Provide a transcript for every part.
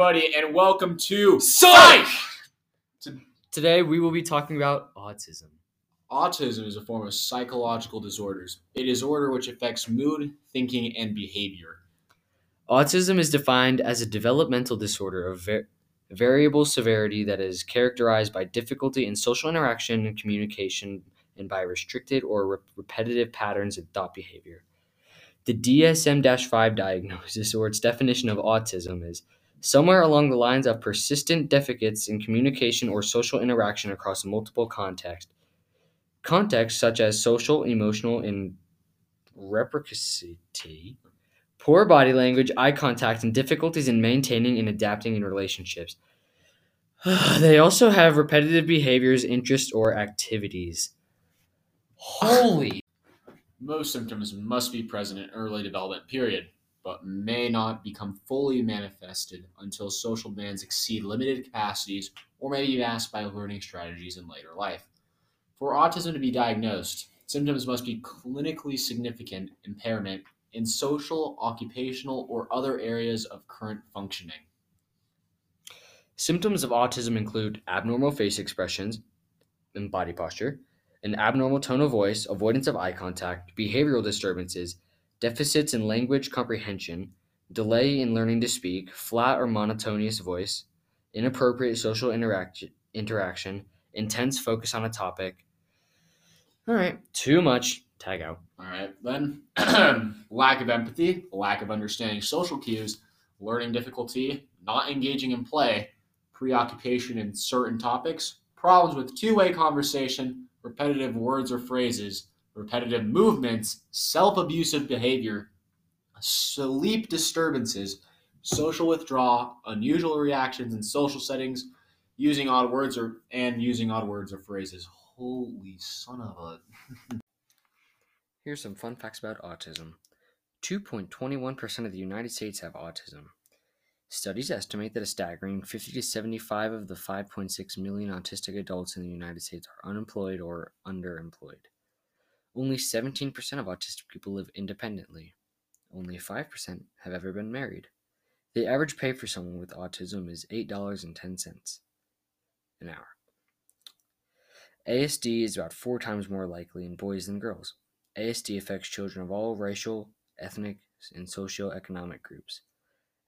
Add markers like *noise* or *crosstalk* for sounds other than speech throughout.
everybody, and welcome to Psych! Today we will be talking about autism. Autism is a form of psychological disorders, a disorder which affects mood, thinking, and behavior. Autism is defined as a developmental disorder of va- variable severity that is characterized by difficulty in social interaction and communication and by restricted or re- repetitive patterns of thought behavior. The DSM 5 diagnosis, or its definition of autism, is somewhere along the lines of persistent deficits in communication or social interaction across multiple contexts. Contexts such as social, emotional, and reciprocity, poor body language, eye contact, and difficulties in maintaining and adapting in relationships. *sighs* they also have repetitive behaviors, interests, or activities. Holy Most symptoms must be present in early development period, but may not become fully manifested until social demands exceed limited capacities or may be masked by learning strategies in later life. For autism to be diagnosed, symptoms must be clinically significant impairment in social, occupational, or other areas of current functioning. Symptoms of autism include abnormal face expressions and body posture, an abnormal tone of voice, avoidance of eye contact, behavioral disturbances, deficits in language comprehension, delay in learning to speak, flat or monotonous voice, inappropriate social interact- interaction, intense focus on a topic. All right, too much. Tag out. All right, then *clears throat* lack of empathy, lack of understanding social cues, learning difficulty, not engaging in play, preoccupation in certain topics, problems with two way conversation, repetitive words or phrases, repetitive movements, self abusive behavior, sleep disturbances, social withdrawal, unusual reactions in social settings, using odd words or and using odd words or phrases. Holy son of a *laughs* Here's some fun facts about autism 2.21% of the United States have autism. Studies estimate that a staggering 50 to 75 of the 5.6 million autistic adults in the United States are unemployed or underemployed. Only 17% of autistic people live independently. Only 5% have ever been married. The average pay for someone with autism is $8.10 an hour. ASD is about four times more likely in boys than girls. ASD affects children of all racial, ethnic, and socioeconomic groups.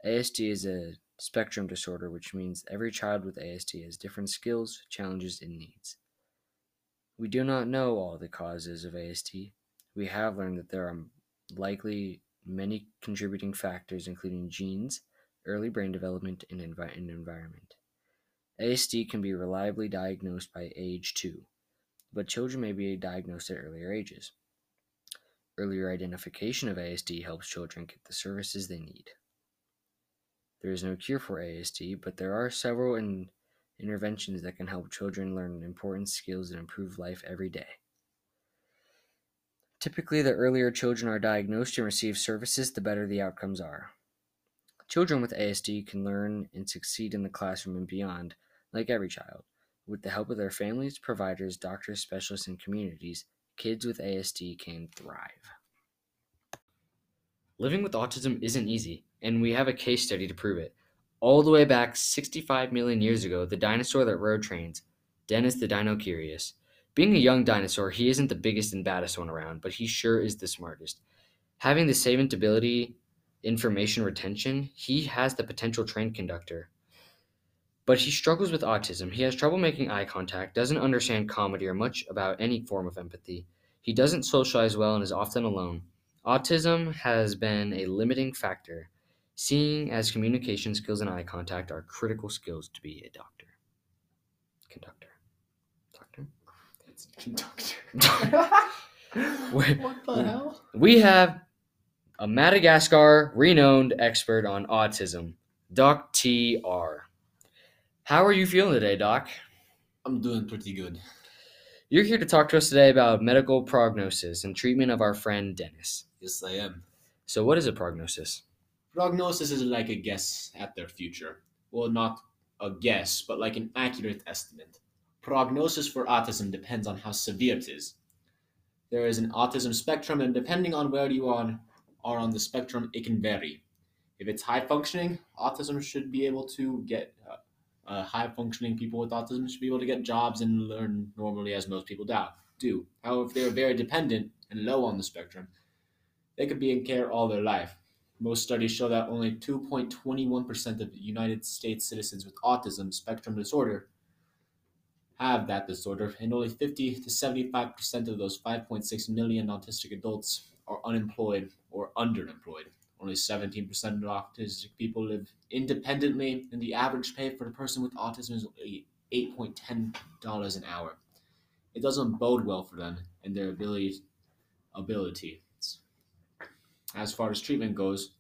ASD is a spectrum disorder, which means every child with ASD has different skills, challenges, and needs. We do not know all the causes of ASD. We have learned that there are likely many contributing factors, including genes, early brain development, and, envi- and environment. ASD can be reliably diagnosed by age 2, but children may be diagnosed at earlier ages. Earlier identification of ASD helps children get the services they need. There is no cure for ASD, but there are several in- interventions that can help children learn important skills and improve life every day. Typically, the earlier children are diagnosed and receive services, the better the outcomes are. Children with ASD can learn and succeed in the classroom and beyond, like every child. With the help of their families, providers, doctors, specialists, and communities, kids with ASD can thrive. Living with autism isn't easy, and we have a case study to prove it. All the way back 65 million years ago, the dinosaur that rode trains, Dennis the Dino Curious. Being a young dinosaur, he isn't the biggest and baddest one around, but he sure is the smartest. Having the savant ability, information retention, he has the potential train conductor. But he struggles with autism. He has trouble making eye contact, doesn't understand comedy or much about any form of empathy. He doesn't socialize well and is often alone. Autism has been a limiting factor, seeing as communication skills and eye contact are critical skills to be a doctor. Conductor. Doctor? It's conductor. *laughs* What the hell? We have a Madagascar renowned expert on autism, Doc T.R. How are you feeling today, Doc? I'm doing pretty good. You're here to talk to us today about medical prognosis and treatment of our friend Dennis. Yes, I am. So, what is a prognosis? Prognosis is like a guess at their future. Well, not a guess, but like an accurate estimate. Prognosis for autism depends on how severe it is. There is an autism spectrum, and depending on where you are, are on the spectrum, it can vary. if it's high functioning, autism should be able to get uh, uh, high functioning people with autism should be able to get jobs and learn normally as most people do. However, if they're very dependent and low on the spectrum, they could be in care all their life. Most studies show that only 2.21% of United States citizens with autism spectrum disorder have that disorder, and only 50 to 75% of those 5.6 million autistic adults are unemployed or underemployed. Only 17% of autistic people live independently, and the average pay for a person with autism is $8.10 an hour. It doesn't bode well for them and their ability. ability. As far as treatment goes,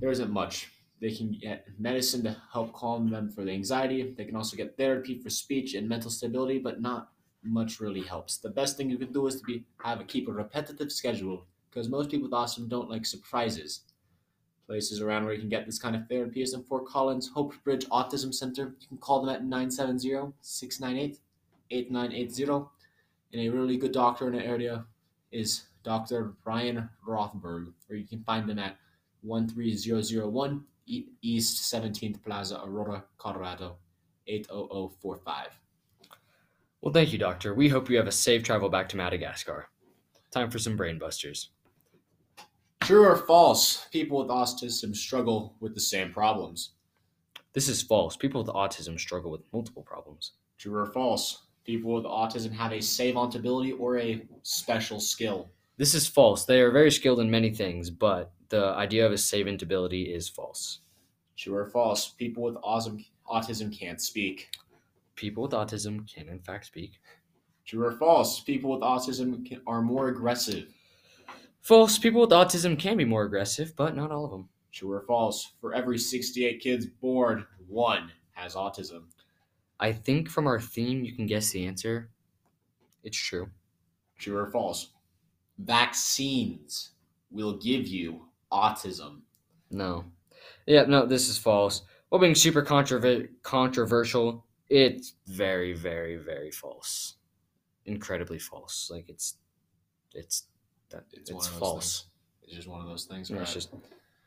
there isn't much. They can get medicine to help calm them for the anxiety. They can also get therapy for speech and mental stability, but not much really helps. The best thing you can do is to be have a keep a repetitive schedule because most people with autism don't like surprises. Places around where you can get this kind of therapy is in Fort Collins Hope Bridge Autism Center. You can call them at 970-698-8980. And a really good doctor in the area is Dr. Brian Rothberg, or you can find him at 13001 East 17th Plaza, Aurora, Colorado, 80045. Well, thank you, Doctor. We hope you have a safe travel back to Madagascar. Time for some brain busters. True or false? People with autism struggle with the same problems. This is false. People with autism struggle with multiple problems. True or false? People with autism have a savant ability or a special skill. This is false. They are very skilled in many things, but the idea of a savant ability is false. True or false? People with autism, autism can't speak. People with autism can, in fact, speak. True or false? People with autism can, are more aggressive. False. People with autism can be more aggressive, but not all of them. True or false? For every 68 kids born, one has autism. I think from our theme, you can guess the answer. It's true. True or false? Vaccines will give you autism. No. Yeah, no, this is false. Well, being super controver- controversial, it's very, very, very false. Incredibly false. Like it's, it's that It's, it's, one of those false. things. It's just one of those things. All it's right. just,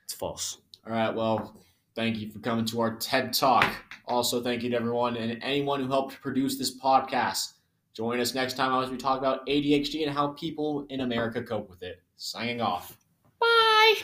it's false. All right. Well, thank you for coming to our TED Talk. Also, thank you to everyone and anyone who helped produce this podcast. Join us next time as we talk about ADHD and how people in America cope with it. Signing off. Bye.